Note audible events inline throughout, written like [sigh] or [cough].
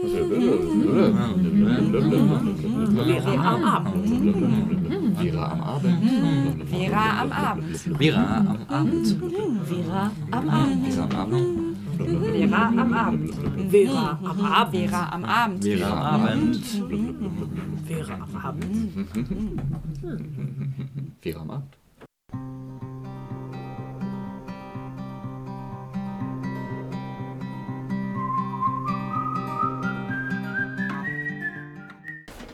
Vera am Abend. Vera am Abend. Vera am Abend. Vera am Abend. Vera am Abend. Vera am Abend. Vera am Abend. Vera am Abend. Vera am Abend. Vera am Abend. Vera am Abend. Vera am Abend.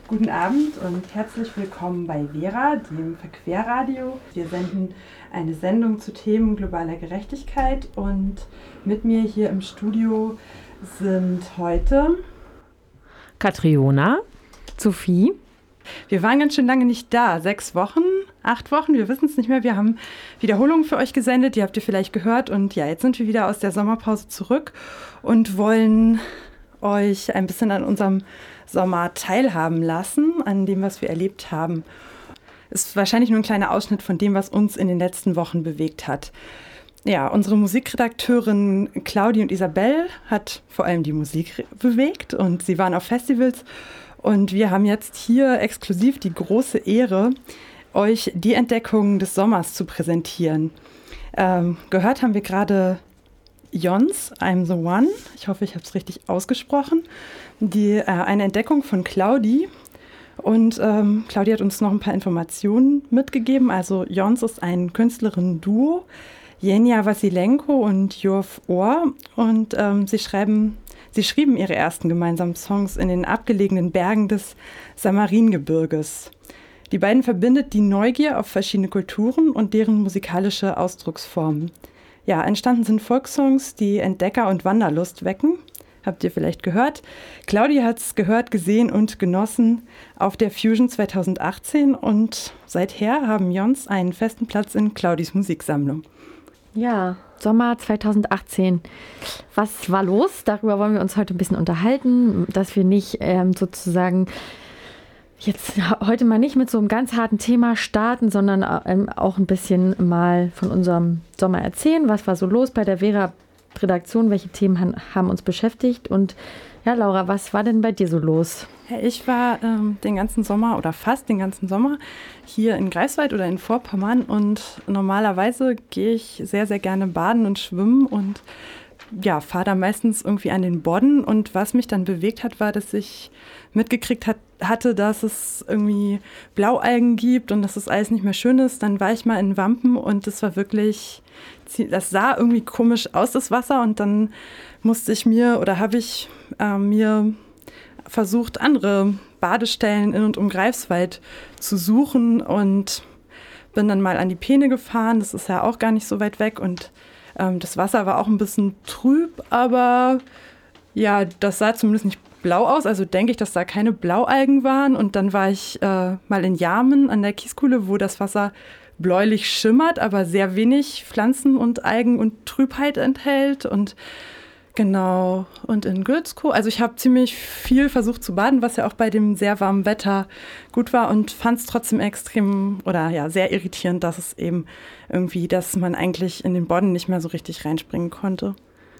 Guten Abend und herzlich willkommen bei Vera, dem Verquerradio. Wir senden eine Sendung zu Themen globaler Gerechtigkeit und mit mir hier im Studio sind heute Katriona, Sophie. Wir waren ganz schön lange nicht da, sechs Wochen, acht Wochen, wir wissen es nicht mehr. Wir haben Wiederholungen für euch gesendet, die habt ihr vielleicht gehört. Und ja, jetzt sind wir wieder aus der Sommerpause zurück und wollen euch ein bisschen an unserem Sommer teilhaben lassen, an dem, was wir erlebt haben. Ist wahrscheinlich nur ein kleiner Ausschnitt von dem, was uns in den letzten Wochen bewegt hat. Ja, unsere Musikredakteurin Claudi und Isabel hat vor allem die Musik bewegt und sie waren auf Festivals. Und wir haben jetzt hier exklusiv die große Ehre, euch die Entdeckungen des Sommers zu präsentieren. Ähm, gehört haben wir gerade Jons, I'm the One. Ich hoffe, ich habe es richtig ausgesprochen. Die, äh, eine Entdeckung von Claudi. Und ähm, Claudi hat uns noch ein paar Informationen mitgegeben. Also Jons ist ein Künstlerinnen-Duo, Jenia Vasilenko und Jurf Ohr. Und ähm, sie, schreiben, sie schrieben ihre ersten gemeinsamen Songs in den abgelegenen Bergen des Samaringebirges. Die beiden verbindet die Neugier auf verschiedene Kulturen und deren musikalische Ausdrucksformen. Ja, entstanden sind Volkssongs, die Entdecker- und Wanderlust wecken. Habt ihr vielleicht gehört? Claudia hat es gehört, gesehen und genossen auf der Fusion 2018 und seither haben Jons einen festen Platz in Claudis Musiksammlung. Ja, Sommer 2018. Was war los? Darüber wollen wir uns heute ein bisschen unterhalten, dass wir nicht ähm, sozusagen jetzt heute mal nicht mit so einem ganz harten Thema starten, sondern ähm, auch ein bisschen mal von unserem Sommer erzählen. Was war so los bei der Vera-Redaktion? Welche Themen haben uns beschäftigt? Und ja, Laura, was war denn bei dir so los? Ich war ähm, den ganzen Sommer oder fast den ganzen Sommer hier in Greifswald oder in Vorpommern und normalerweise gehe ich sehr, sehr gerne baden und schwimmen und ja, fahre da meistens irgendwie an den Bodden. Und was mich dann bewegt hat, war, dass ich mitgekriegt hat, hatte, dass es irgendwie Blaualgen gibt und dass das alles nicht mehr schön ist. Dann war ich mal in Wampen und das war wirklich, das sah irgendwie komisch aus, das Wasser. Und dann musste ich mir oder habe ich äh, mir versucht, andere Badestellen in und um Greifswald zu suchen und bin dann mal an die Peene gefahren. Das ist ja auch gar nicht so weit weg und ähm, das Wasser war auch ein bisschen trüb, aber ja, das sah zumindest nicht blau aus. Also denke ich, dass da keine Blaualgen waren. Und dann war ich äh, mal in Jarmen an der Kieskuhle, wo das Wasser bläulich schimmert, aber sehr wenig Pflanzen und Algen und Trübheit enthält. Und genau, und in Gürzko. Also ich habe ziemlich viel versucht zu baden, was ja auch bei dem sehr warmen Wetter gut war und fand es trotzdem extrem oder ja, sehr irritierend, dass es eben irgendwie, dass man eigentlich in den Bodden nicht mehr so richtig reinspringen konnte.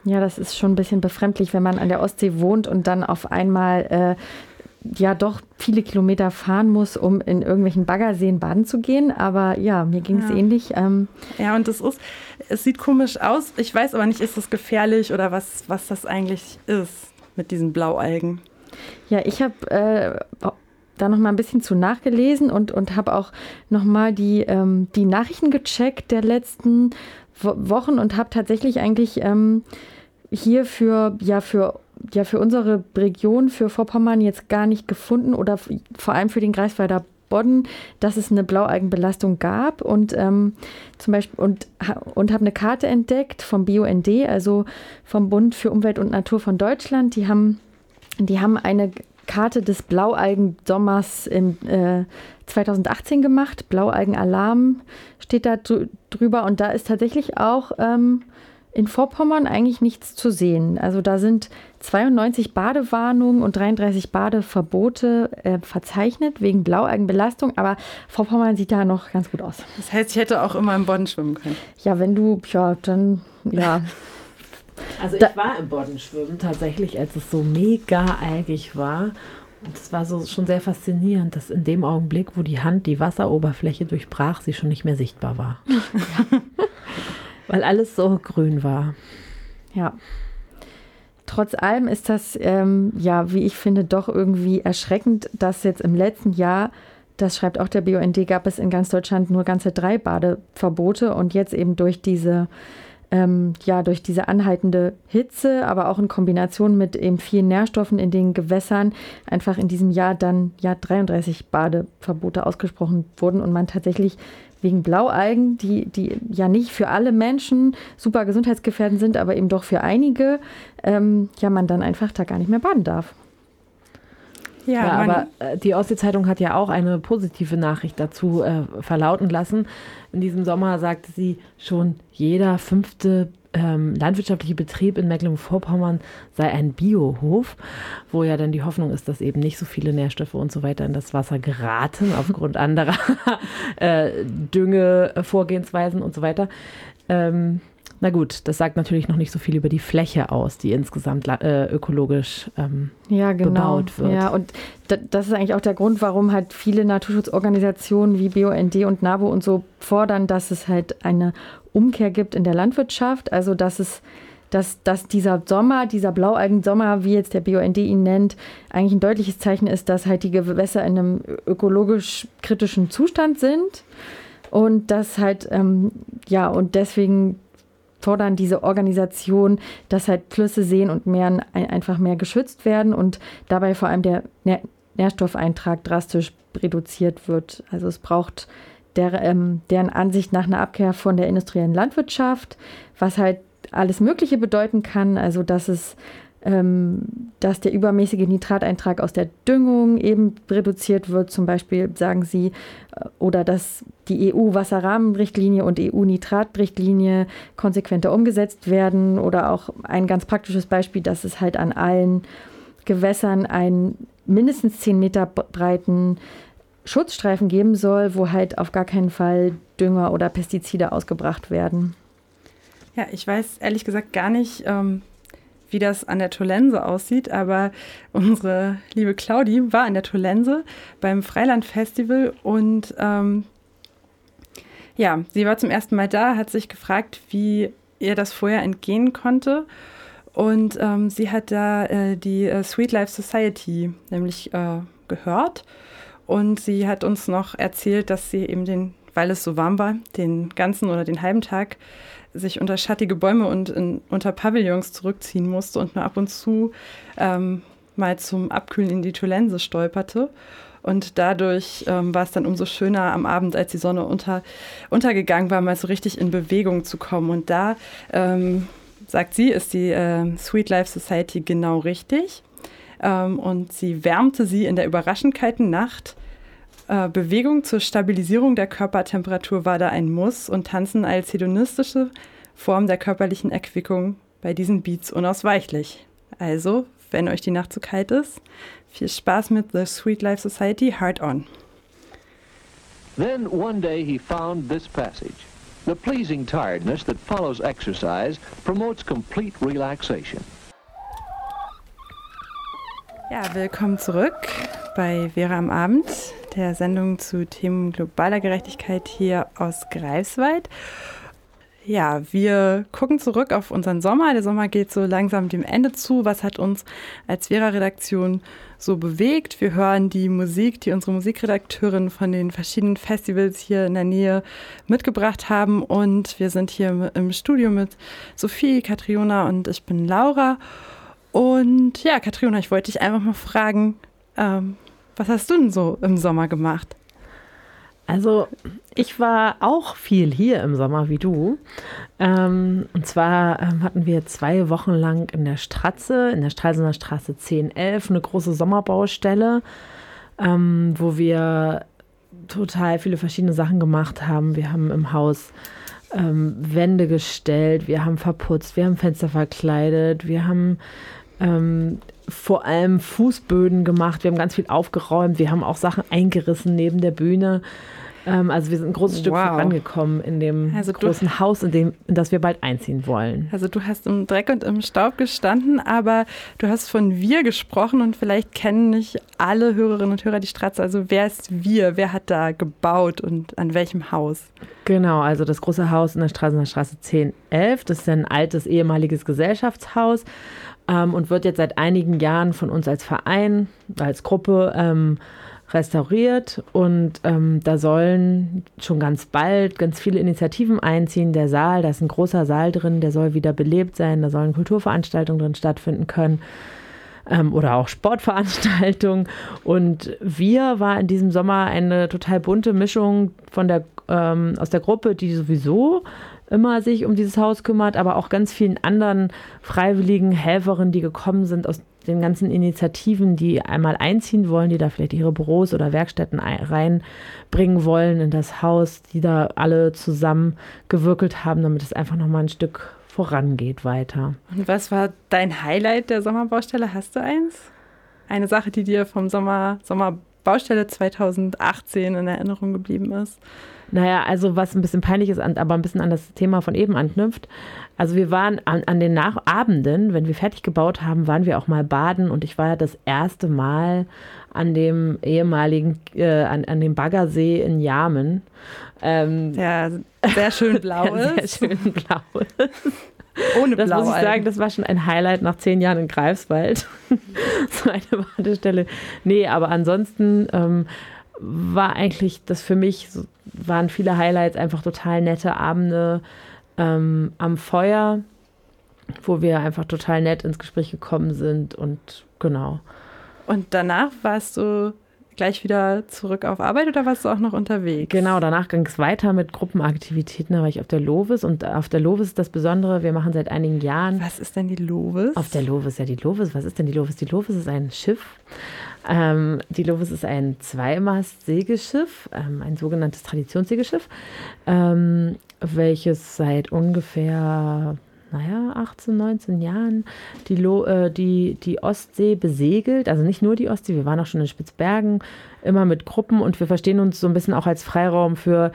Ja, das ist schon ein bisschen befremdlich, wenn man an der Ostsee wohnt und dann auf einmal äh, ja doch viele Kilometer fahren muss, um in irgendwelchen Baggerseen baden zu gehen. Aber ja, mir ging es ja. ähnlich. Ähm ja, und es ist, es sieht komisch aus. Ich weiß aber nicht, ist das gefährlich oder was, was das eigentlich ist mit diesen Blaualgen. Ja, ich habe äh, da noch mal ein bisschen zu nachgelesen und, und habe auch noch mal die, ähm, die Nachrichten gecheckt der letzten Wochen und habe tatsächlich eigentlich ähm, hier für, ja, für, ja, für unsere Region, für Vorpommern jetzt gar nicht gefunden oder vor allem für den Greifswalder Bodden, dass es eine Blaualgenbelastung gab und ähm, zum Beispiel und, und habe eine Karte entdeckt vom BUND, also vom Bund für Umwelt und Natur von Deutschland. Die haben, die haben eine Karte des Blaualgensommers im äh, 2018 gemacht. Blaualgenalarm steht da drüber und da ist tatsächlich auch ähm, in Vorpommern eigentlich nichts zu sehen. Also da sind 92 Badewarnungen und 33 Badeverbote äh, verzeichnet wegen Blaualgenbelastung, aber Vorpommern sieht da noch ganz gut aus. Das heißt, ich hätte auch immer im Bodden schwimmen können. Ja, wenn du, ja, dann, ja. [laughs] Also ich war im Boddenschwimmen tatsächlich, als es so mega algig war. Und es war so schon sehr faszinierend, dass in dem Augenblick, wo die Hand die Wasseroberfläche durchbrach, sie schon nicht mehr sichtbar war. [laughs] [laughs] Weil alles so grün war. Ja. Trotz allem ist das, ähm, ja, wie ich finde, doch irgendwie erschreckend, dass jetzt im letzten Jahr, das schreibt auch der BUND, gab es in ganz Deutschland nur ganze drei Badeverbote und jetzt eben durch diese ähm, ja, durch diese anhaltende Hitze, aber auch in Kombination mit eben vielen Nährstoffen in den Gewässern einfach in diesem Jahr dann ja 33 Badeverbote ausgesprochen wurden und man tatsächlich wegen Blaualgen, die, die ja nicht für alle Menschen super gesundheitsgefährdend sind, aber eben doch für einige, ähm, ja, man dann einfach da gar nicht mehr baden darf. Ja, ja aber äh, die Ostsee-Zeitung hat ja auch eine positive Nachricht dazu äh, verlauten lassen. In diesem Sommer sagte sie, schon jeder fünfte ähm, landwirtschaftliche Betrieb in Mecklenburg-Vorpommern sei ein Biohof, wo ja dann die Hoffnung ist, dass eben nicht so viele Nährstoffe und so weiter in das Wasser geraten aufgrund anderer [laughs] äh, Düngevorgehensweisen und so weiter. Ähm, na gut, das sagt natürlich noch nicht so viel über die Fläche aus, die insgesamt äh, ökologisch ähm, ja, genau. bebaut wird. Ja, und das ist eigentlich auch der Grund, warum halt viele Naturschutzorganisationen wie BUND und NABU und so fordern, dass es halt eine Umkehr gibt in der Landwirtschaft. Also, dass es dass, dass dieser Sommer, dieser Blaualgen-Sommer, wie jetzt der BUND ihn nennt, eigentlich ein deutliches Zeichen ist, dass halt die Gewässer in einem ökologisch kritischen Zustand sind. Und dass halt, ähm, ja, und deswegen fordern diese Organisation, dass halt Flüsse, Seen und Meeren einfach mehr geschützt werden und dabei vor allem der Nährstoffeintrag drastisch reduziert wird. Also es braucht der, ähm, deren Ansicht nach einer Abkehr von der industriellen Landwirtschaft, was halt alles Mögliche bedeuten kann. Also dass es dass der übermäßige Nitrateintrag aus der Düngung eben reduziert wird, zum Beispiel sagen sie, äh, oder dass die EU-Wasserrahmenrichtlinie und EU-Nitratrichtlinie konsequenter umgesetzt werden oder auch ein ganz praktisches Beispiel, dass es halt an allen Gewässern einen mindestens 10 Meter breiten Schutzstreifen geben soll, wo halt auf gar keinen Fall Dünger oder Pestizide ausgebracht werden. Ja, ich weiß ehrlich gesagt gar nicht, ähm, wie das an der Tolense aussieht, aber unsere liebe Claudi war an der Tolense beim Freilandfestival und ähm, ja, sie war zum ersten Mal da, hat sich gefragt, wie ihr das vorher entgehen konnte. Und ähm, sie hat da äh, die äh, Sweet Life Society nämlich äh, gehört. Und sie hat uns noch erzählt, dass sie eben den, weil es so warm war, den ganzen oder den halben Tag sich unter schattige Bäume und in, unter Pavillons zurückziehen musste und nur ab und zu ähm, mal zum Abkühlen in die Tolense stolperte. Und dadurch ähm, war es dann umso schöner am Abend, als die Sonne unter, untergegangen war, mal so richtig in Bewegung zu kommen. Und da, ähm, sagt sie, ist die äh, Sweet Life Society genau richtig. Ähm, und sie wärmte sie in der überraschend kalten Nacht äh, Bewegung zur Stabilisierung der Körpertemperatur war da ein Muss und Tanzen als hedonistische Form der körperlichen Erquickung bei diesen Beats unausweichlich. Also, wenn euch die Nacht zu kalt ist, viel Spaß mit The Sweet Life Society Hard On. Then one day he found this passage. The pleasing tiredness that follows exercise promotes complete relaxation. Ja, willkommen zurück bei Vera am Abend der Sendung zu Themen globaler Gerechtigkeit hier aus Greifswald. Ja, wir gucken zurück auf unseren Sommer. Der Sommer geht so langsam dem Ende zu. Was hat uns als Vera-Redaktion so bewegt? Wir hören die Musik, die unsere Musikredakteurin von den verschiedenen Festivals hier in der Nähe mitgebracht haben. Und wir sind hier im Studio mit Sophie, Katriona und ich bin Laura. Und ja, Katriona, ich wollte dich einfach mal fragen, ähm, was hast du denn so im Sommer gemacht? Also, ich war auch viel hier im Sommer wie du. Ähm, und zwar ähm, hatten wir zwei Wochen lang in der Stratze, in der Stralsunder Straße 1011, eine große Sommerbaustelle, ähm, wo wir total viele verschiedene Sachen gemacht haben. Wir haben im Haus ähm, Wände gestellt, wir haben verputzt, wir haben Fenster verkleidet, wir haben ähm, vor allem Fußböden gemacht. Wir haben ganz viel aufgeräumt. Wir haben auch Sachen eingerissen neben der Bühne. Ähm, also wir sind ein großes Stück Wow. vorangekommen in dem Also du- großen Haus, in, dem, in das wir bald einziehen wollen. Also du hast im Dreck und im Staub gestanden, aber du hast von wir gesprochen und vielleicht kennen nicht alle Hörerinnen und Hörer die Straße. Also wer ist wir? Wer hat da gebaut und an welchem Haus? Genau, also das große Haus in der Straße, in der Straße 1011, das ist ein altes ehemaliges Gesellschaftshaus ähm, und wird jetzt seit einigen Jahren von uns als Verein, als Gruppe ähm, restauriert und ähm, da sollen schon ganz bald ganz viele Initiativen einziehen. Der Saal, da ist ein großer Saal drin, der soll wieder belebt sein, da sollen Kulturveranstaltungen drin stattfinden können ähm, oder auch Sportveranstaltungen. Und wir war in diesem Sommer eine total bunte Mischung von der, ähm, aus der Gruppe, die sowieso immer sich um dieses Haus kümmert, aber auch ganz vielen anderen freiwilligen Helferinnen, die gekommen sind aus den ganzen Initiativen, die einmal einziehen wollen, die da vielleicht ihre Büros oder Werkstätten ein- reinbringen wollen in das Haus, die da alle zusammengewirkelt haben, damit es einfach nochmal ein Stück vorangeht weiter. Und was war dein Highlight der Sommerbaustelle? Hast du eins? Eine Sache, die dir vom Sommer, Sommerbaustelle 2018 in Erinnerung geblieben ist? Naja, also was ein bisschen peinlich ist, aber ein bisschen an das Thema von eben anknüpft. Also wir waren an, an den Nachabenden, wenn wir fertig gebaut haben, waren wir auch mal baden und ich war ja das erste Mal an dem ehemaligen, äh, an, an dem Baggersee in Jamen. Ähm, Ja, sehr schön [laughs] blau sehr schön blau. Ohne Das Blau. muss ich sagen, das war schon ein Highlight nach zehn Jahren in Greifswald. [laughs] so eine Badestelle. Nee, aber ansonsten ähm, war eigentlich das für mich, waren viele Highlights, einfach total nette Abende ähm, am Feuer, wo wir einfach total nett ins Gespräch gekommen sind und genau. Und danach warst du gleich wieder zurück auf Arbeit oder warst du auch noch unterwegs? Genau, danach ging es weiter mit Gruppenaktivitäten. Da war ich auf der Lovis und auf der Lovis ist das Besondere, wir machen seit einigen Jahren Was ist denn die Lovis? Auf der Lovis, ja, die Lovis, was ist denn die Lovis? Die Lovis ist ein Schiff. Ähm, die Lovis ist ein Zweimast-Segelschiff, ähm, ein sogenanntes Traditionssegelschiff, ähm, welches seit ungefähr, naja, 18, 19 Jahren die, Lo äh, die, die Ostsee besegelt. Also nicht nur die Ostsee, wir waren auch schon in Spitzbergen, immer mit Gruppen und wir verstehen uns so ein bisschen auch als Freiraum für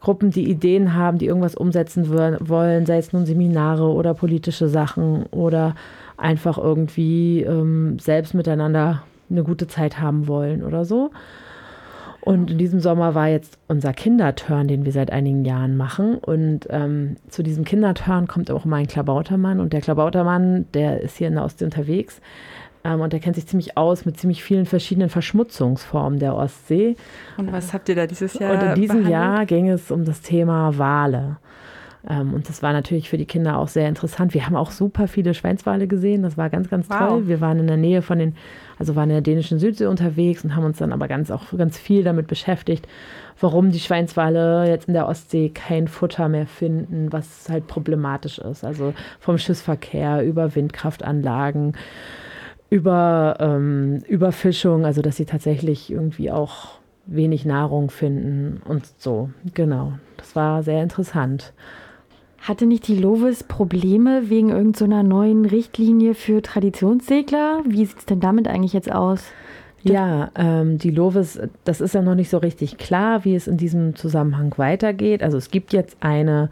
Gruppen, die Ideen haben, die irgendwas umsetzen wollen, sei es nun Seminare oder politische Sachen oder einfach irgendwie ähm, selbst miteinander eine gute Zeit haben wollen oder so. Und in diesem Sommer war jetzt unser Kinderturn, den wir seit einigen Jahren machen. Und ähm, zu diesem Kinderturn kommt auch immer ein Klabautermann. Und der Klabautermann, der ist hier in der Ostsee unterwegs. Ähm, und der kennt sich ziemlich aus mit ziemlich vielen verschiedenen Verschmutzungsformen der Ostsee. Und was habt ihr da dieses Jahr Und in diesem behandelt? Jahr ging es um das Thema Wale. Ähm, und das war natürlich für die Kinder auch sehr interessant. Wir haben auch super viele Schweinswale gesehen. Das war ganz, ganz Wow. toll. Wir waren in der Nähe von den, also waren in der dänischen Südsee unterwegs und haben uns dann aber ganz auch ganz viel damit beschäftigt, warum die Schweinswale jetzt in der Ostsee kein Futter mehr finden, was halt problematisch ist. Also vom Schiffsverkehr über Windkraftanlagen, über ähm, Überfischung, also dass sie tatsächlich irgendwie auch wenig Nahrung finden und so. Genau. Das war sehr interessant. Hatte nicht die Lovis Probleme wegen irgendeiner neuen Richtlinie für Traditionssegler? Wie sieht es denn damit eigentlich jetzt aus? Ja, ähm, die Lovis, das ist ja noch nicht so richtig klar, wie es in diesem Zusammenhang weitergeht. Also es gibt jetzt eine,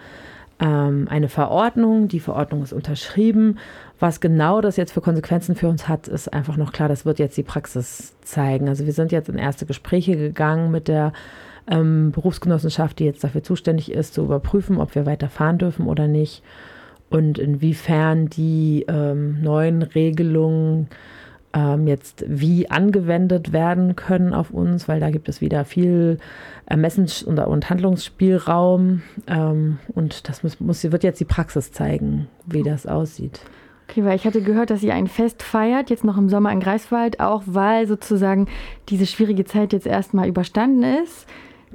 ähm, eine Verordnung, die Verordnung ist unterschrieben. Was genau das jetzt für Konsequenzen für uns hat, ist einfach noch klar. Das wird jetzt die Praxis zeigen. Also wir sind jetzt in erste Gespräche gegangen mit der ähm, Berufsgenossenschaft, die jetzt dafür zuständig ist, zu überprüfen, ob wir weiterfahren dürfen oder nicht und inwiefern die ähm, neuen Regelungen ähm, jetzt wie angewendet werden können auf uns, weil da gibt es wieder viel Ermessens- und, und Handlungsspielraum ähm, und das muss, muss, wird jetzt die Praxis zeigen, wie das aussieht. Okay, weil ich hatte gehört, dass ihr ein Fest feiert, jetzt noch im Sommer in Greifswald, auch weil sozusagen diese schwierige Zeit jetzt erstmal überstanden ist.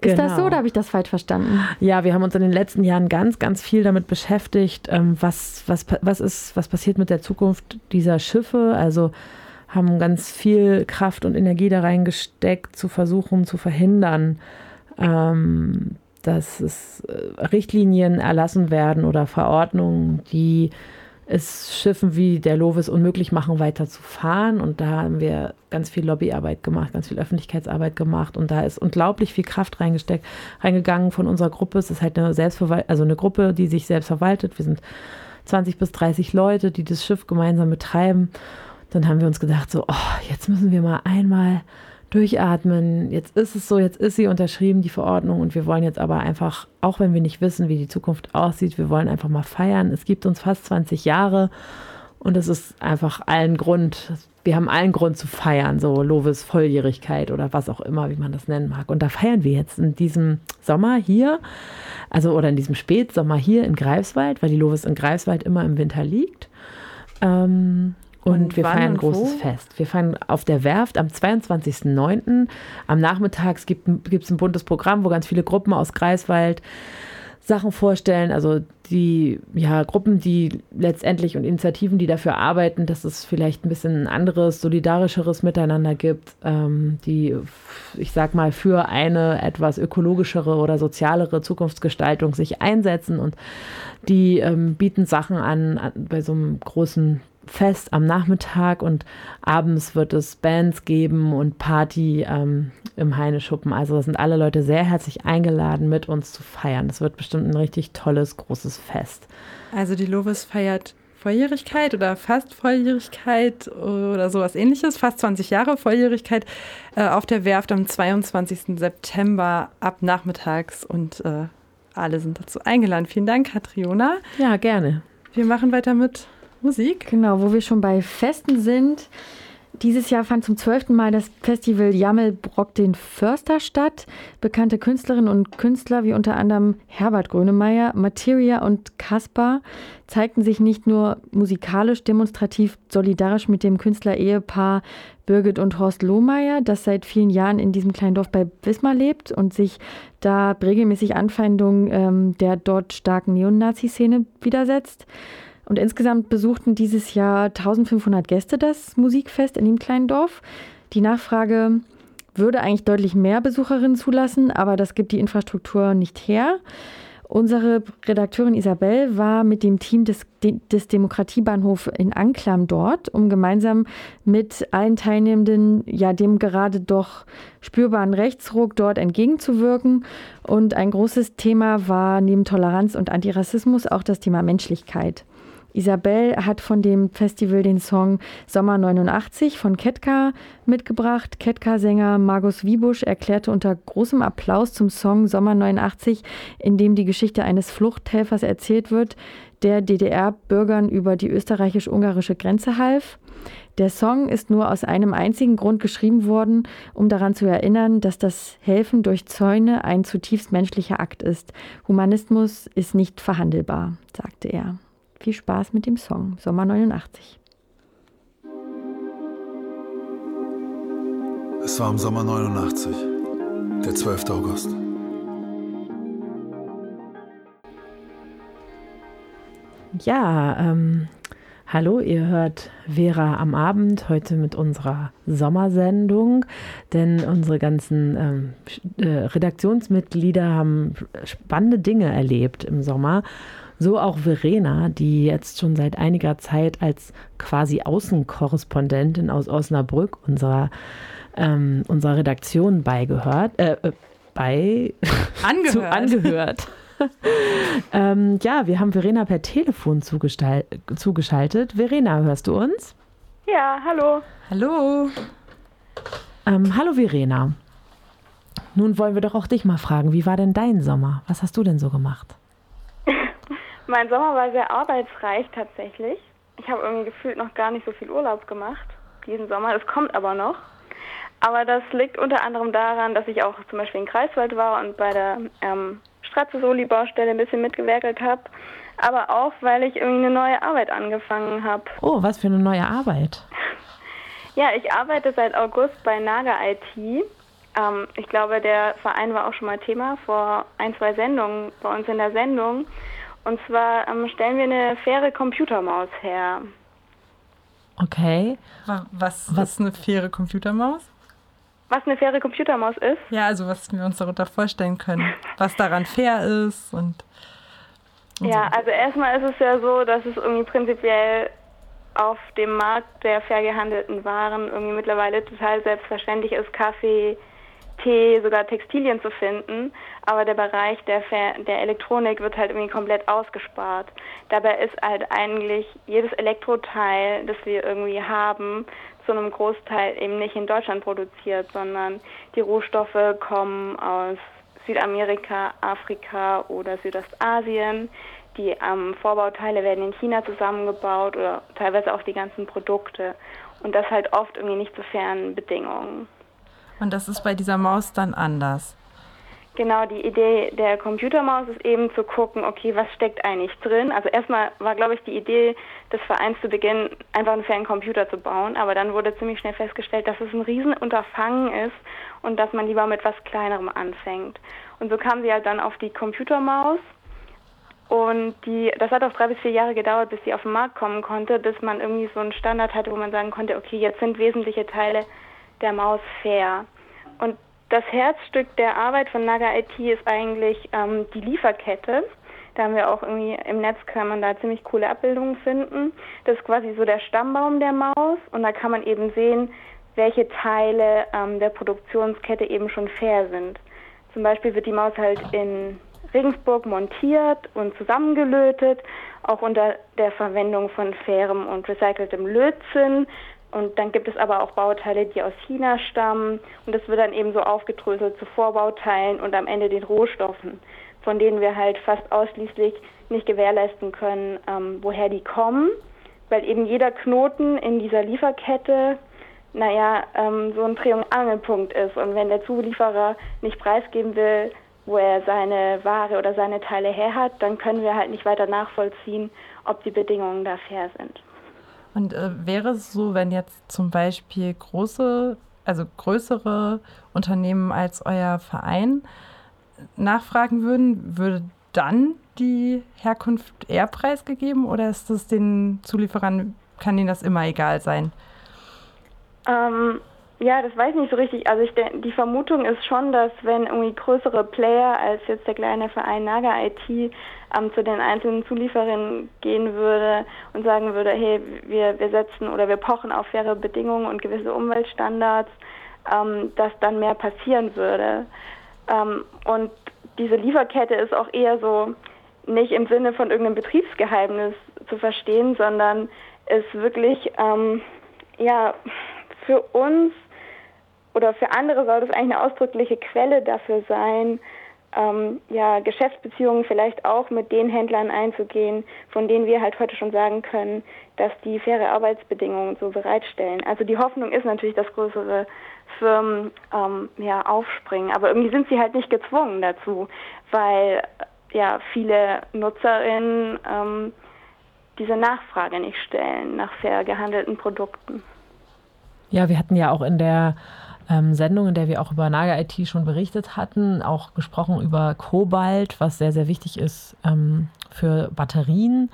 Ist das Genau. so oder habe ich das falsch verstanden? Ja, wir haben uns in den letzten Jahren ganz, ganz viel damit beschäftigt, ähm, was, was, was, ist, was passiert mit der Zukunft dieser Schiffe. Also haben ganz viel Kraft und Energie da reingesteckt, zu versuchen zu verhindern, ähm, dass es äh, Richtlinien erlassen werden oder Verordnungen, die es Schiffen wie der Lovis unmöglich machen, weiter zu fahren. Und da haben wir ganz viel Lobbyarbeit gemacht, ganz viel Öffentlichkeitsarbeit gemacht. Und da ist unglaublich viel Kraft reingesteckt, reingegangen von unserer Gruppe. Es ist halt eine Selbstverwaltung, also eine Gruppe, die sich selbst verwaltet. Wir sind 20 bis 30 Leute, die das Schiff gemeinsam betreiben. Dann haben wir uns gedacht, so, oh, jetzt müssen wir mal einmal durchatmen. Jetzt ist es so, jetzt ist sie unterschrieben, die Verordnung. Und wir wollen jetzt aber einfach, auch wenn wir nicht wissen, wie die Zukunft aussieht, wir wollen einfach mal feiern. Es gibt uns fast 20 Jahre und es ist einfach allen Grund, wir haben allen Grund zu feiern, so Lovis Volljährigkeit oder was auch immer, wie man das nennen mag. Und da feiern wir jetzt in diesem Sommer hier, also oder in diesem Spätsommer hier in Greifswald, weil die Lovis in Greifswald immer im Winter liegt. Ähm, und, wir feiern ein großes wo? Fest. Wir feiern auf der Werft am 22.09. Am Nachmittag gibt es ein buntes Programm, wo ganz viele Gruppen aus Greifswald Sachen vorstellen. Also die ja, Gruppen, die letztendlich und Initiativen, die dafür arbeiten, dass es vielleicht ein bisschen ein anderes, solidarischeres Miteinander gibt, ähm, die, ich sag mal, für eine etwas ökologischere oder sozialere Zukunftsgestaltung sich einsetzen und die ähm, bieten Sachen an, an bei so einem großen Fest am Nachmittag und abends wird es Bands geben und Party ähm, im Heineschuppen. Also sind alle Leute sehr herzlich eingeladen, mit uns zu feiern. Das wird bestimmt ein richtig tolles, großes Fest. Also die Lovis feiert Volljährigkeit oder fast Volljährigkeit oder sowas ähnliches, fast 20 Jahre Volljährigkeit äh, auf der Werft am 22. September ab nachmittags und äh, alle sind dazu eingeladen. Vielen Dank, Katriona. Ja, gerne. Wir machen weiter mit Musik. Genau, wo wir schon bei Festen sind. Dieses Jahr fand zum zwölften Mal das Festival Jammelbrock den Förster statt. Bekannte Künstlerinnen und Künstler wie unter anderem Herbert Grönemeyer, Materia und Kaspar zeigten sich nicht nur musikalisch demonstrativ solidarisch mit dem Künstler-Ehepaar Birgit und Horst Lohmeier, das seit vielen Jahren in diesem kleinen Dorf bei Wismar lebt und sich da regelmäßig Anfeindungen ähm, der dort starken Neonazi-Szene widersetzt. Und insgesamt besuchten dieses Jahr 1500 Gäste das Musikfest in dem kleinen Dorf. Die Nachfrage würde eigentlich deutlich mehr Besucherinnen zulassen, aber das gibt die Infrastruktur nicht her. Unsere Redakteurin Isabel war mit dem Team des, des Demokratiebahnhofs in Anklam dort, um gemeinsam mit allen Teilnehmenden ja dem gerade doch spürbaren Rechtsruck dort entgegenzuwirken. Und ein großes Thema war neben Toleranz und Antirassismus auch das Thema Menschlichkeit. Isabel hat von dem Festival den Song Sommer 89 von Ketka mitgebracht. Ketka-Sänger Margus Wiebusch erklärte unter großem Applaus zum Song Sommer 89, in dem die Geschichte eines Fluchthelfers erzählt wird, der DDR-Bürgern über die österreichisch-ungarische Grenze half. Der Song ist nur aus einem einzigen Grund geschrieben worden, um daran zu erinnern, dass das Helfen durch Zäune ein zutiefst menschlicher Akt ist. Humanismus ist nicht verhandelbar, sagte er. Viel Spaß mit dem Song Sommer 89. Es war im Sommer 89, der 12. August. Ja, ähm, hallo, ihr hört Vera am Abend heute mit unserer Sommersendung, denn unsere ganzen ähm, äh, Redaktionsmitglieder haben spannende Dinge erlebt im Sommer so auch Verena, die jetzt schon seit einiger Zeit als quasi Außenkorrespondentin aus Osnabrück unserer, ähm, unserer Redaktion beigehört, äh, äh bei [laughs] angehört. angehört. [laughs] ähm, ja, wir haben Verena per Telefon zugeschaltet. Verena, hörst du uns? Ja, hallo. Hallo. Ähm, hallo Verena. Nun wollen wir doch auch dich mal fragen, wie war denn dein Sommer? Was hast du denn so gemacht? Mein Sommer war sehr arbeitsreich tatsächlich. Ich habe irgendwie gefühlt noch gar nicht so viel Urlaub gemacht diesen Sommer. Das kommt aber noch. Aber das liegt unter anderem daran, dass ich auch zum Beispiel in Kreiswald war und bei der ähm, Stratzesoli-Baustelle ein bisschen mitgewerkelt habe. Aber auch, weil ich irgendwie eine neue Arbeit angefangen habe. Oh, was für eine neue Arbeit? [laughs] ja, ich arbeite seit August bei Naga IT. Ähm, ich glaube, der Verein war auch schon mal Thema vor ein, zwei Sendungen bei uns in der Sendung. Und zwar ähm, stellen wir eine faire Computermaus her. Okay. Was, was ist eine faire Computermaus? Was eine faire Computermaus ist? Ja, also was wir uns darunter vorstellen können. [laughs] Was daran fair ist und. Ja, also erstmal ist es ja so, dass es irgendwie prinzipiell auf dem Markt der fair gehandelten Waren irgendwie mittlerweile total selbstverständlich ist, Kaffee, Tee, sogar Textilien zu finden. Aber der Bereich der, der Elektronik wird halt irgendwie komplett ausgespart. Dabei ist halt eigentlich jedes Elektroteil, das wir irgendwie haben, zu einem Großteil eben nicht in Deutschland produziert, sondern die Rohstoffe kommen aus Südamerika, Afrika oder Südostasien. Die ähm, Vorbauteile werden in China zusammengebaut oder teilweise auch die ganzen Produkte. Und das halt oft irgendwie nicht zu fairen Bedingungen. Und das ist bei dieser Maus dann anders. Genau, die Idee der Computermaus ist eben zu gucken, okay, was steckt eigentlich drin? Also erstmal war, glaube ich, die Idee des Vereins zu Beginn, einfach einen fairen Computer zu bauen, aber dann wurde ziemlich schnell festgestellt, dass es ein Riesenunterfangen ist und dass man lieber mit was Kleinerem anfängt. Und so kam sie halt dann auf die Computermaus und die, das hat auch drei bis vier Jahre gedauert, bis sie auf den Markt kommen konnte, bis man irgendwie so einen Standard hatte, wo man sagen konnte, okay, jetzt sind wesentliche Teile der Maus fair. Und das Herzstück der Arbeit von Naga IT ist eigentlich ähm, die Lieferkette. Da haben wir auch irgendwie im Netz kann man da ziemlich coole Abbildungen finden. Das ist quasi so der Stammbaum der Maus und da kann man eben sehen, welche Teile ähm, der Produktionskette eben schon fair sind. Zum Beispiel wird die Maus halt in Regensburg montiert und zusammengelötet, auch unter der Verwendung von fairem und recyceltem Lötzinn. Und dann gibt es aber auch Bauteile, die aus China stammen. Und das wird dann eben so aufgedröselt zu Vorbauteilen und am Ende den Rohstoffen, von denen wir halt fast ausschließlich nicht gewährleisten können, ähm, woher die kommen. Weil eben jeder Knoten in dieser Lieferkette, naja, ähm, so ein Dreh- und Angelpunkt ist. Und wenn der Zulieferer nicht preisgeben will, wo er seine Ware oder seine Teile her hat, dann können wir halt nicht weiter nachvollziehen, ob die Bedingungen da fair sind. Und äh, wäre es so, wenn jetzt zum Beispiel große, also größere Unternehmen als euer Verein nachfragen würden, würde dann die Herkunft eher preisgegeben oder ist das den Zulieferern, kann ihnen das immer egal sein? Ähm, ja, das weiß ich nicht so richtig. Also ich die Vermutung ist schon, dass wenn irgendwie größere Player als jetzt der kleine Verein Naga IT ähm, zu den einzelnen Zulieferern gehen würde und sagen würde, hey, wir, wir setzen oder wir pochen auf faire Bedingungen und gewisse Umweltstandards, ähm, dass dann mehr passieren würde. Ähm, und diese Lieferkette ist auch eher so nicht im Sinne von irgendeinem Betriebsgeheimnis zu verstehen, sondern ist wirklich ähm, ja für uns oder für andere soll das eigentlich eine ausdrückliche Quelle dafür sein, ähm, ja, Geschäftsbeziehungen vielleicht auch mit den Händlern einzugehen, von denen wir halt heute schon sagen können, dass die faire Arbeitsbedingungen so bereitstellen. Also die Hoffnung ist natürlich, dass größere Firmen ähm, ja, aufspringen, aber irgendwie sind sie halt nicht gezwungen dazu, weil ja viele Nutzerinnen ähm, diese Nachfrage nicht stellen nach fair gehandelten Produkten. Ja, wir hatten ja auch in der ähm, Sendung, in der wir auch über Naga IT schon berichtet hatten, auch gesprochen über Kobalt, was sehr, sehr wichtig ist ähm, für Batterien.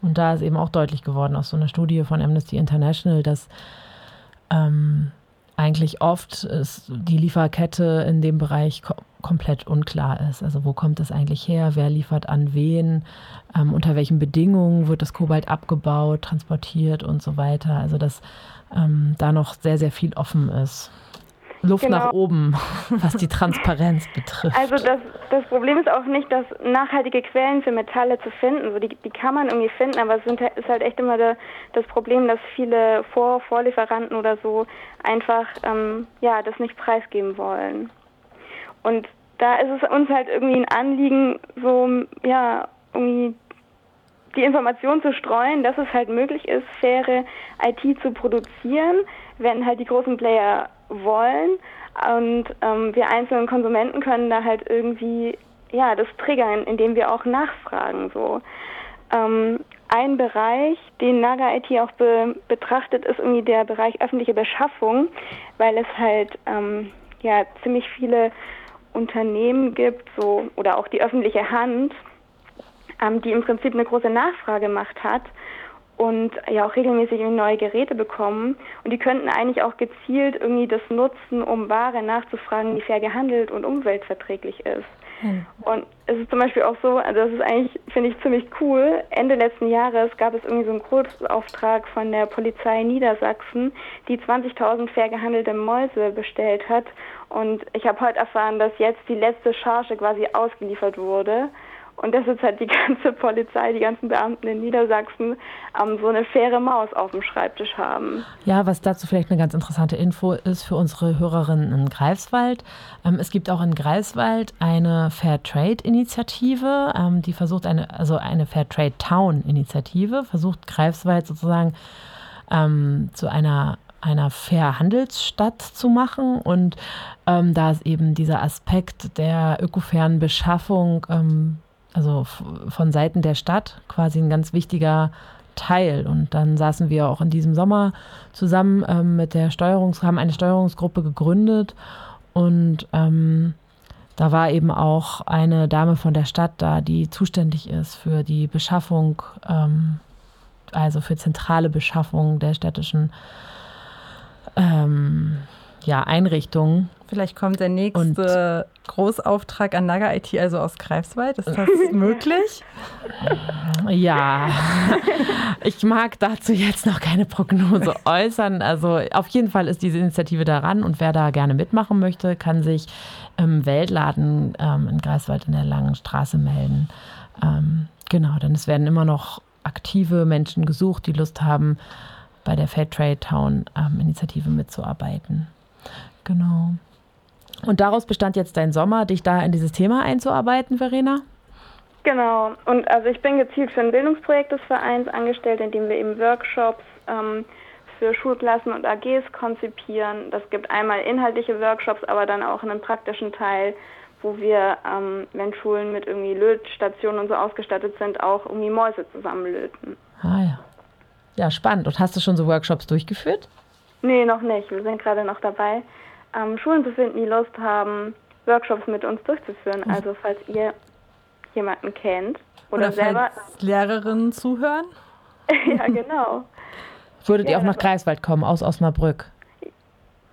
Und da ist eben auch deutlich geworden aus so einer Studie von Amnesty International, dass ähm, eigentlich oft ist die Lieferkette in dem Bereich ko komplett unklar ist. Also wo kommt das eigentlich her? Wer liefert an wen? Ähm, unter welchen Bedingungen wird das Kobalt abgebaut, transportiert und so weiter? Also dass ähm, da noch sehr, sehr viel offen ist. Luft genau. nach oben, [laughs] was die Transparenz betrifft. Also das, das Problem ist auch nicht, dass nachhaltige Quellen für Metalle zu finden. So die, die kann man irgendwie finden, aber es sind, ist halt echt immer der, das Problem, dass viele Vor Vorlieferanten oder so einfach ähm, ja das nicht preisgeben wollen. Und da ist es uns halt irgendwie ein Anliegen, so ja irgendwie die Information zu streuen, dass es halt möglich ist, faire IT zu produzieren, wenn halt die großen Player wollen. Und ähm, wir einzelnen Konsumenten können da halt irgendwie ja das triggern, indem wir auch nachfragen. So ähm, ein Bereich, den Naga IT auch be betrachtet, ist irgendwie der Bereich öffentliche Beschaffung, weil es halt ähm, ja ziemlich viele Unternehmen gibt, so oder auch die öffentliche Hand, ähm, die im Prinzip eine große Nachfragemacht hat und ja auch regelmäßig neue Geräte bekommen. Und die könnten eigentlich auch gezielt irgendwie das nutzen, um Ware nachzufragen, die fair gehandelt und umweltverträglich ist. Hm. Und es ist zum Beispiel auch so, also das ist eigentlich, finde ich, ziemlich cool. Ende letzten Jahres gab es irgendwie so einen Großauftrag von der Polizei Niedersachsen, die 20.000 fair gehandelte Mäuse bestellt hat. Und ich habe heute erfahren, dass jetzt die letzte Charge quasi ausgeliefert wurde. Und das ist halt die [laughs] ganze Polizei, die ganzen Beamten in Niedersachsen ähm, so eine faire Maus auf dem Schreibtisch haben. Ja, was dazu vielleicht eine ganz interessante Info ist für unsere Hörerinnen in Greifswald. Ähm, es gibt auch in Greifswald eine Fair Trade Initiative, ähm, die versucht eine, also eine Fair Trade Town Initiative, versucht Greifswald sozusagen ähm, zu einer einer Fair Handelsstadt zu machen. Und ähm, da ist eben dieser Aspekt der ökofairen Beschaffung ähm, also von Seiten der Stadt quasi ein ganz wichtiger Teil. Und dann saßen wir auch in diesem Sommer zusammen ähm, mit der Steuerungs, haben eine Steuerungsgruppe gegründet und ähm, da war eben auch eine Dame von der Stadt da, die zuständig ist für die Beschaffung, ähm, also für zentrale Beschaffung der städtischen ähm, ja, Einrichtungen. Vielleicht kommt der nächste und Großauftrag an Naga IT also aus Greifswald. Ist das [laughs] möglich? Ja, [laughs] ich mag dazu jetzt noch keine Prognose [laughs] äußern. Also auf jeden Fall ist diese Initiative daran und wer da gerne mitmachen möchte, kann sich im Weltladen ähm, in Greifswald in der Langen Straße melden. Ähm, genau, denn es werden immer noch aktive Menschen gesucht, die Lust haben, bei der Fair Trade Town ähm, Initiative mitzuarbeiten. Genau. Und daraus bestand jetzt dein Sommer, dich da in dieses Thema einzuarbeiten, Verena? Genau. Und also ich bin gezielt für ein Bildungsprojekt des Vereins angestellt, in dem wir eben Workshops ähm, für Schulklassen und AGs konzipieren. Das gibt einmal inhaltliche Workshops, aber dann auch einen praktischen Teil, wo wir, ähm, wenn Schulen mit irgendwie Lötstationen und so ausgestattet sind, auch irgendwie Mäuse zusammenlöten. Ah ja. Ja, spannend. Und hast du schon so Workshops durchgeführt? Nee, noch nicht. Wir sind gerade noch dabei ähm, Schulen zu finden, die Lust haben, Workshops mit uns durchzuführen. Mhm. Also falls ihr jemanden kennt oder, oder selber Lehrerinnen zuhören. [laughs] ja, genau. Würdet ja, ihr auch nach Greifswald kommen, aus Osnabrück?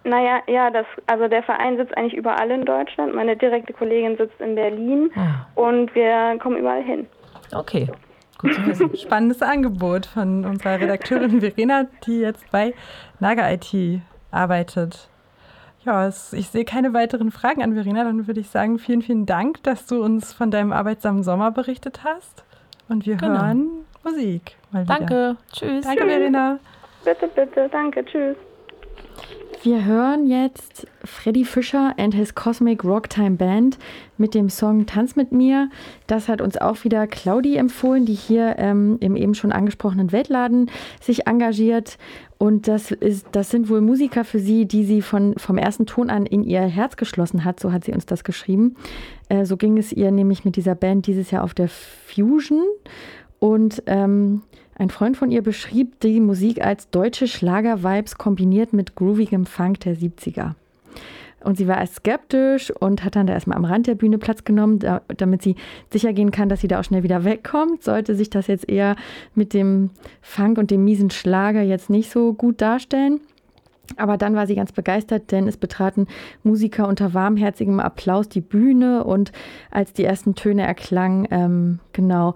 Naja, ja, das, also der Verein sitzt eigentlich überall in Deutschland. Meine direkte Kollegin sitzt in Berlin ah. und wir kommen überall hin. Okay. Gut zu wissen. [laughs] Spannendes Angebot von unserer Redakteurin Verena, die jetzt bei Naga IT arbeitet. Ja, es, ich sehe keine weiteren Fragen an Verena. Dann würde ich sagen, vielen, vielen Dank, dass du uns von deinem arbeitsamen Sommer berichtet hast. Und wir genau. hören Musik. Danke. Tschüss. Danke, Tschüss. Verena. Bitte, bitte. Danke. Tschüss. Wir hören jetzt Freddy Fischer and his Cosmic Rocktime Band mit dem Song Tanz mit mir. Das hat uns auch wieder Claudi empfohlen, die hier ähm, im eben schon angesprochenen Weltladen sich engagiert. Und das, ist, das sind wohl Musiker für sie, die sie von, vom ersten Ton an in ihr Herz geschlossen hat. So hat sie uns das geschrieben. Äh, so ging es ihr nämlich mit dieser Band dieses Jahr auf der Fusion. Und ähm, ein Freund von ihr beschrieb die Musik als deutsche Schlager-Vibes kombiniert mit groovigem Funk der 70er. Und sie war erst skeptisch und hat dann da erstmal am Rand der Bühne Platz genommen, da, damit sie sicher gehen kann, dass sie da auch schnell wieder wegkommt. Sollte sich das jetzt eher mit dem Funk und dem miesen Schlager jetzt nicht so gut darstellen. Aber dann war sie ganz begeistert, denn es betraten Musiker unter warmherzigem Applaus die Bühne und als die ersten Töne erklangen, ähm, genau,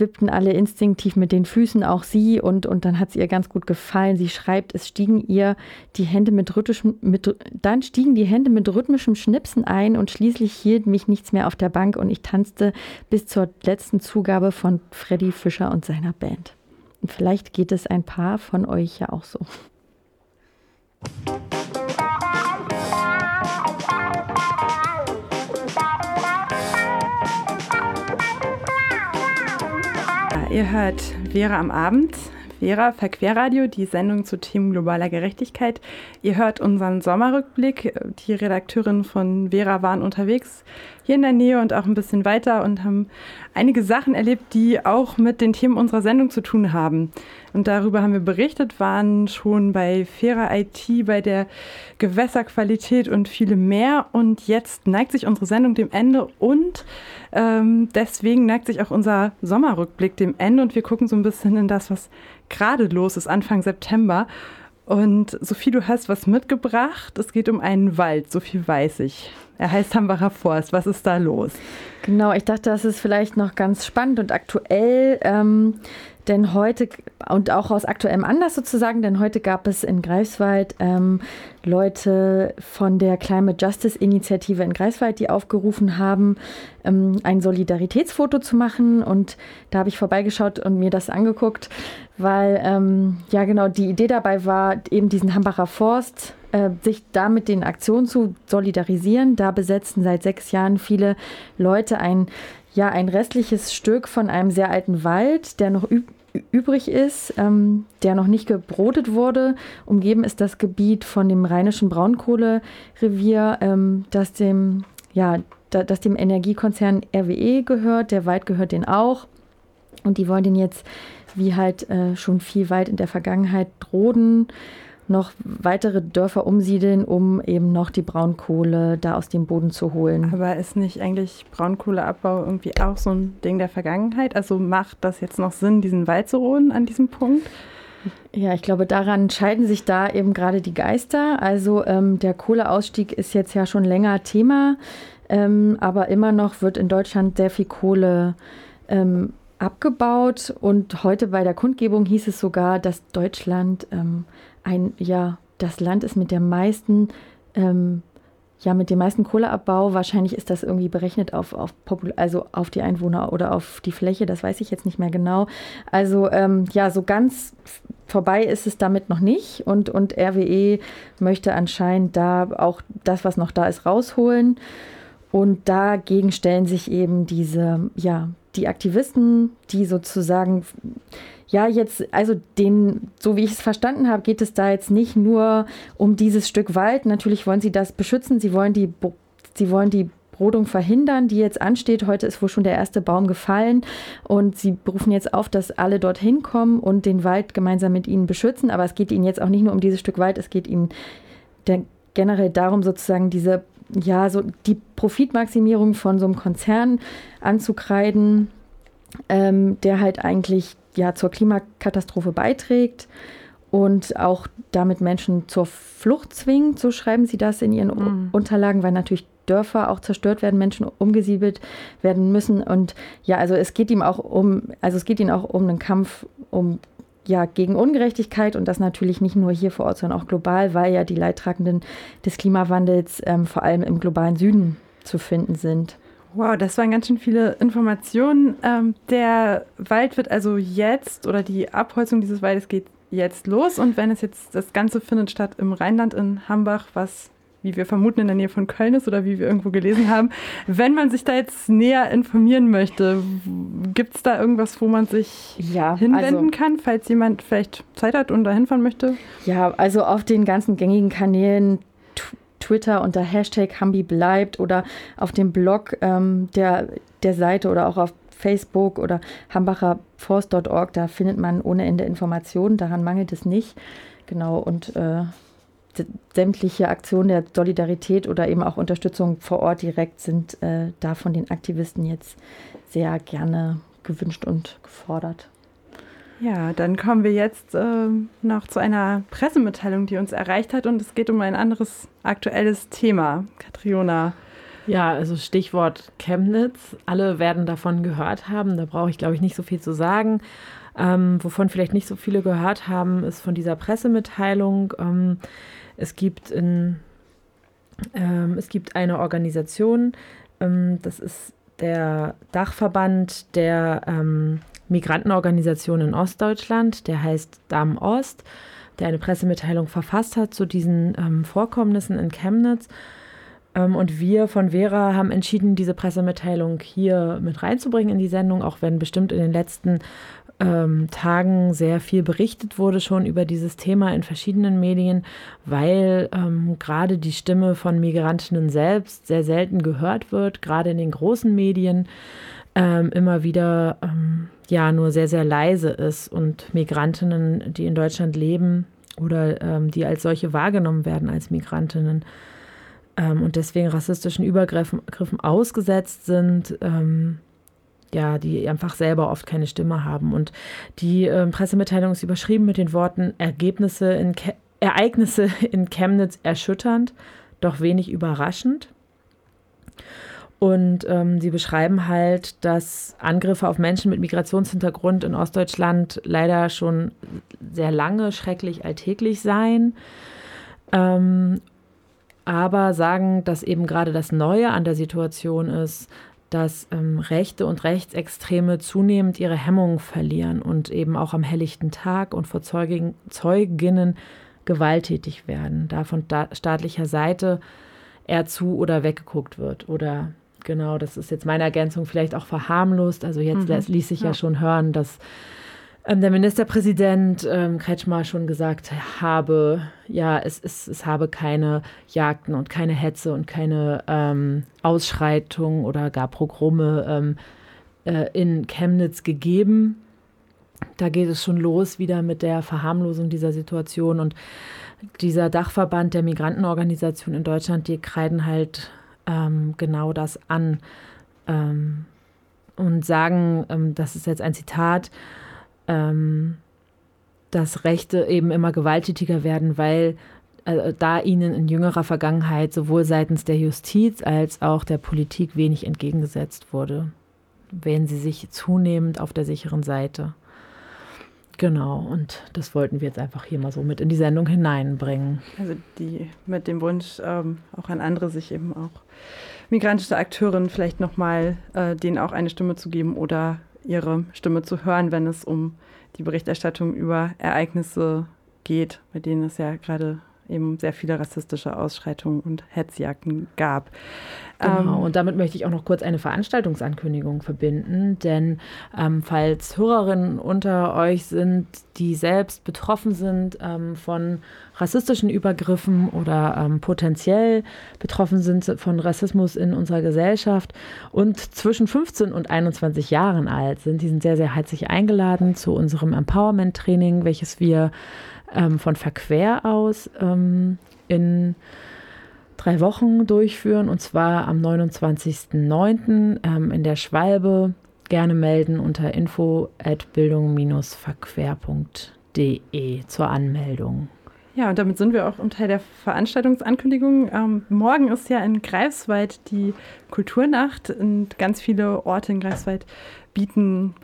wippten alle instinktiv mit den Füßen, auch sie, und, und dann hat es ihr ganz gut gefallen. Sie schreibt, es stiegen ihr die Hände mit rhythmischem, mit, dann stiegen die Hände mit rhythmischem Schnipsen ein und schließlich hielt mich nichts mehr auf der Bank und ich tanzte bis zur letzten Zugabe von Freddy Fischer und seiner Band. Und vielleicht geht es ein paar von euch ja auch so. Ihr hört Vera am Abend. Vera Verquerradio, die Sendung zu Themen globaler Gerechtigkeit. Ihr hört unseren Sommerrückblick. Die Redakteurinnen von Vera waren unterwegs hier in der Nähe und auch ein bisschen weiter und haben einige Sachen erlebt, die auch mit den Themen unserer Sendung zu tun haben. Und darüber haben wir berichtet, waren schon bei fairer IT, bei der Gewässerqualität und viele mehr. Und jetzt neigt sich unsere Sendung dem Ende und ähm, deswegen neigt sich auch unser Sommerrückblick dem Ende und wir gucken so ein bisschen in das, was gerade los ist, Anfang September. Und Sophie, du hast was mitgebracht. Es geht um einen Wald, so viel weiß ich. Er heißt Hambacher Forst. Was ist da los? Genau, ich dachte, das ist vielleicht noch ganz spannend und aktuell. Ähm, denn heute, und auch aus aktuellem Anlass sozusagen, denn heute gab es in Greifswald ähm, Leute von der Climate Justice Initiative in Greifswald, die aufgerufen haben, ähm, ein Solidaritätsfoto zu machen. Und da habe ich vorbeigeschaut und mir das angeguckt, weil, ähm, ja genau, die Idee dabei war, eben diesen Hambacher Forst äh, sich da mit den Aktionen zu solidarisieren. Da besetzen seit sechs Jahren viele Leute ein, ja, ein restliches Stück von einem sehr alten Wald, der noch übrig ist, ähm, der noch nicht gebrotet wurde. Umgeben ist das Gebiet von dem rheinischen Braunkohlerevier, ähm, das dem, ja, da, das dem Energiekonzern RWE gehört. Der Wald gehört den auch. Und die wollen den jetzt, wie halt äh, schon viel Wald in der Vergangenheit, roden noch weitere Dörfer umsiedeln, um eben noch die Braunkohle da aus dem Boden zu holen. Aber ist nicht eigentlich Braunkohleabbau irgendwie auch so ein Ding der Vergangenheit? Also macht das jetzt noch Sinn, diesen Wald zu roden an diesem Punkt? Ja, ich glaube, daran scheiden sich da eben gerade die Geister. Also ähm, der Kohleausstieg ist jetzt ja schon länger Thema, ähm, aber immer noch wird in Deutschland sehr viel Kohle ähm, abgebaut. Und heute bei der Kundgebung hieß es sogar, dass Deutschland ähm, ein, ja, das Land ist mit der meisten, ähm, ja, mit dem meisten Kohleabbau. Wahrscheinlich ist das irgendwie berechnet auf, auf, also auf die Einwohner oder auf die Fläche, das weiß ich jetzt nicht mehr genau. Also ähm, ja, so ganz vorbei ist es damit noch nicht. Und, und RWE möchte anscheinend da auch das, was noch da ist, rausholen. Und dagegen stellen sich eben diese, ja, die Aktivisten, die sozusagen ja, jetzt, also den, so wie ich es verstanden habe, geht es da jetzt nicht nur um dieses Stück Wald. Natürlich wollen sie das beschützen, sie wollen die, sie wollen die Rodung verhindern, die jetzt ansteht. Heute ist wohl schon der erste Baum gefallen und sie berufen jetzt auf, dass alle dorthin kommen und den Wald gemeinsam mit ihnen beschützen. Aber es geht ihnen jetzt auch nicht nur um dieses Stück Wald, es geht ihnen generell darum, sozusagen diese, ja, so die Profitmaximierung von so einem Konzern anzukreiden, ähm, der halt eigentlich ja zur Klimakatastrophe beiträgt und auch damit Menschen zur Flucht zwingt, so schreiben sie das in ihren mhm. Unterlagen, weil natürlich Dörfer auch zerstört werden, Menschen umgesiedelt werden müssen. Und ja, also es geht ihm auch um, also es geht ihnen auch um einen Kampf um ja, gegen Ungerechtigkeit und das natürlich nicht nur hier vor Ort, sondern auch global, weil ja die Leidtragenden des Klimawandels ähm, vor allem im globalen Süden zu finden sind. Wow, das waren ganz schön viele Informationen. Ähm, der Wald wird also jetzt oder die Abholzung dieses Waldes geht jetzt los. Und wenn es jetzt, das Ganze findet statt im Rheinland in Hambach, was wie wir vermuten in der Nähe von Köln ist oder wie wir irgendwo gelesen haben. Wenn man sich da jetzt näher informieren möchte, gibt es da irgendwas, wo man sich ja, hinwenden also, kann, falls jemand vielleicht Zeit hat und da hinfahren möchte? Ja, also auf den ganzen gängigen Kanälen Twitter unter Hashtag Hambi bleibt oder auf dem Blog ähm, der, der Seite oder auch auf Facebook oder hambacherforst.org, da findet man ohne Ende Informationen, daran mangelt es nicht. Genau, und äh, sämtliche Aktionen der Solidarität oder eben auch Unterstützung vor Ort direkt sind äh, da von den Aktivisten jetzt sehr gerne gewünscht und gefordert. Ja, dann kommen wir jetzt äh, noch zu einer Pressemitteilung, die uns erreicht hat und es geht um ein anderes aktuelles Thema. Katriona. Ja, also Stichwort Chemnitz. Alle werden davon gehört haben. Da brauche ich, glaube ich, nicht so viel zu sagen. Ähm, wovon vielleicht nicht so viele gehört haben, ist von dieser Pressemitteilung. Ähm, es gibt in, ähm, es gibt eine Organisation, ähm, das ist der Dachverband der ähm, Migrantenorganisation in Ostdeutschland, der heißt Damm Ost, der eine Pressemitteilung verfasst hat zu diesen ähm, Vorkommnissen in Chemnitz. Ähm, und wir von Vera haben entschieden, diese Pressemitteilung hier mit reinzubringen in die Sendung, auch wenn bestimmt in den letzten ähm, Tagen sehr viel berichtet wurde schon über dieses Thema in verschiedenen Medien, weil ähm, gerade die Stimme von Migrantinnen selbst sehr selten gehört wird, gerade in den großen Medien ähm, immer wieder ähm, ja nur sehr, sehr leise ist und Migrantinnen, die in Deutschland leben oder ähm, die als solche wahrgenommen werden als Migrantinnen ähm, und deswegen rassistischen Übergriffen ausgesetzt sind, ähm, ja, die einfach selber oft keine Stimme haben. Und die ähm, Pressemitteilung ist überschrieben mit den Worten Ergebnisse in, Ereignisse in Chemnitz erschütternd, doch wenig überraschend. Und ähm, sie beschreiben halt, dass Angriffe auf Menschen mit Migrationshintergrund in Ostdeutschland leider schon sehr lange schrecklich alltäglich seien. Ähm, aber sagen, dass eben gerade das Neue an der Situation ist, dass ähm, Rechte und Rechtsextreme zunehmend ihre Hemmungen verlieren und eben auch am helllichten Tag und vor Zeugin, Zeuginnen gewalttätig werden, da von staatlicher Seite eher zu oder weggeguckt wird oder genau, das ist jetzt meine Ergänzung, vielleicht auch verharmlost. Also jetzt mhm. ließ sich ja. ja. schon hören, dass der Ministerpräsident ähm, Kretschmer schon gesagt habe, ja, es, es, es habe keine Jagden und keine Hetze und keine ähm, Ausschreitungen oder gar Pogrome ähm, äh, in Chemnitz gegeben. Da geht es schon los wieder mit der Verharmlosung dieser Situation und dieser Dachverband der Migrantenorganisation in Deutschland, die kreiden halt ähm, genau das an ähm, und sagen, ähm, das ist jetzt ein Zitat, ähm, dass Rechte eben immer gewalttätiger werden, weil äh, da ihnen in jüngerer Vergangenheit sowohl seitens der Justiz als auch der Politik wenig entgegengesetzt wurde, wählen sie sich zunehmend auf der sicheren Seite. Genau, und das wollten wir jetzt einfach hier mal so mit in die Sendung hineinbringen. Also die mit dem Wunsch, ähm, auch an andere sich eben auch migrantische Akteurinnen vielleicht nochmal äh, denen auch eine Stimme zu geben oder ihre Stimme zu hören, wenn es um die Berichterstattung über Ereignisse geht, bei denen es ja gerade eben sehr viele rassistische Ausschreitungen und Hetzjagden gab. Genau, ähm, und damit möchte ich auch noch kurz eine Veranstaltungsankündigung verbinden, denn ähm, falls Hörerinnen unter euch sind, die selbst betroffen sind ähm, von rassistischen Übergriffen oder ähm, potenziell betroffen sind von Rassismus in unserer Gesellschaft und zwischen 15 und 21 Jahren alt sind, die sind sehr, sehr herzlich eingeladen zu unserem Empowerment-Training, welches wir ähm, von Verquer aus ähm, in drei Wochen durchführen und zwar am 29.09. Ähm, in der Schwalbe. Gerne melden unter info at bildung-verquer.de zur Anmeldung. Ja, und damit sind wir auch im Teil der Veranstaltungsankündigung. Ähm, morgen ist ja in Greifswald die Kulturnacht und ganz viele Orte in Greifswald bieten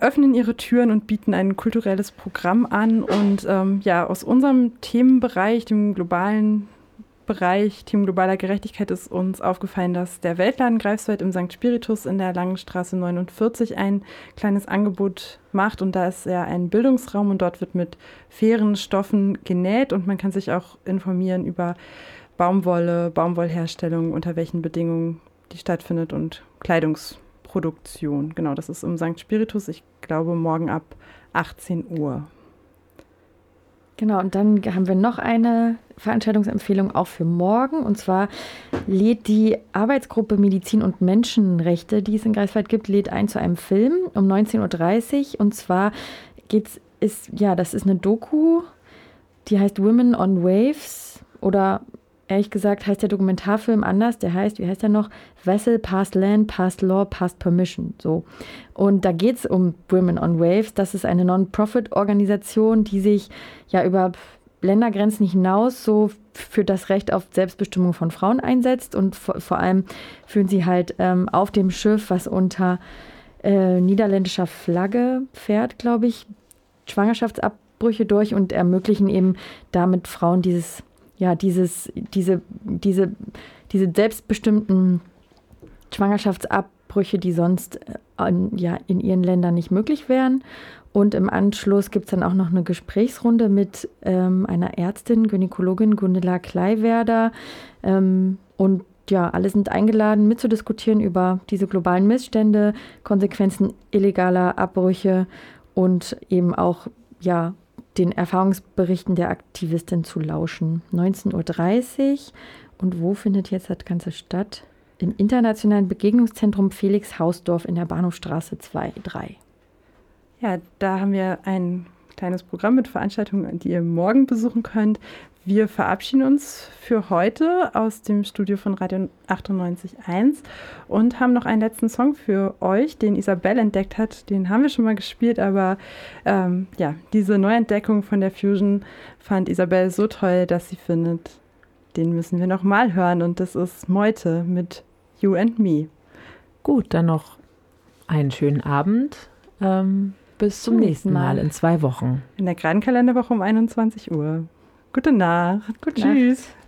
öffnen ihre Türen und bieten ein kulturelles Programm an. Und ähm, ja, aus unserem Themenbereich, dem globalen Bereich, Team globaler Gerechtigkeit, ist uns aufgefallen, dass der Weltladen Greifswald im St. Spiritus in der Langenstraße 49 ein kleines Angebot macht. Und da ist ja ein Bildungsraum und dort wird mit fairen Stoffen genäht und man kann sich auch informieren über Baumwolle, Baumwollherstellung, unter welchen Bedingungen die stattfindet und Kleidungs Produktion. Genau, das ist im St. Spiritus, ich glaube morgen ab 18 Uhr. Genau, und dann haben wir noch eine Veranstaltungsempfehlung auch für morgen. Und zwar lädt die Arbeitsgruppe Medizin und Menschenrechte, die es in Greifswald gibt, lädt ein zu einem Film um 19.30 Uhr. Und zwar geht's, ist, ja, das ist eine Doku, die heißt Women on Waves oder ehrlich gesagt heißt der Dokumentarfilm anders. Der heißt, wie heißt der noch? Vessel, Past Land, Past Law, Past Permission. So. Und da geht es um Women on Waves. Das ist eine Non-Profit-Organisation, die sich ja über Ländergrenzen hinaus so für das Recht auf Selbstbestimmung von Frauen einsetzt. Und vor, vor allem führen sie halt ähm, auf dem Schiff, was unter äh, niederländischer Flagge fährt, glaube ich, Schwangerschaftsabbrüche durch und ermöglichen eben damit Frauen dieses ja, dieses, diese, diese, diese selbstbestimmten Schwangerschaftsabbrüche, die sonst äh, ja, in ihren Ländern nicht möglich wären. Und im Anschluss gibt es dann auch noch eine Gesprächsrunde mit ähm, einer Ärztin, Gynäkologin Gundela Kleiwerder. Ähm, und ja, alle sind eingeladen, mitzudiskutieren über diese globalen Missstände, Konsequenzen illegaler Abbrüche und eben auch ja, den Erfahrungsberichten der Aktivistin zu lauschen. 19.30 Uhr. Und wo findet jetzt das Ganze statt? Im Internationalen Begegnungszentrum Felix Hausdorf in der Bahnhofstraße 2, 3. Ja, da haben wir ein kleines Programm mit Veranstaltungen, die ihr morgen besuchen könnt. Wir verabschieden uns für heute aus dem Studio von Radio 98.1 und haben noch einen letzten Song für euch, den Isabelle entdeckt hat. Den haben wir schon mal gespielt, aber ähm, ja, diese Neuentdeckung von der Fusion fand Isabelle so toll, dass sie findet, den müssen wir noch mal hören. Und das ist Meute mit You and Me. Gut, dann noch einen schönen Abend. Ähm, bis zum nächsten Mal in zwei Wochen. In der Kalenderwoche um 21 Uhr. Gute Nacht. Gute Tschüss. Nacht.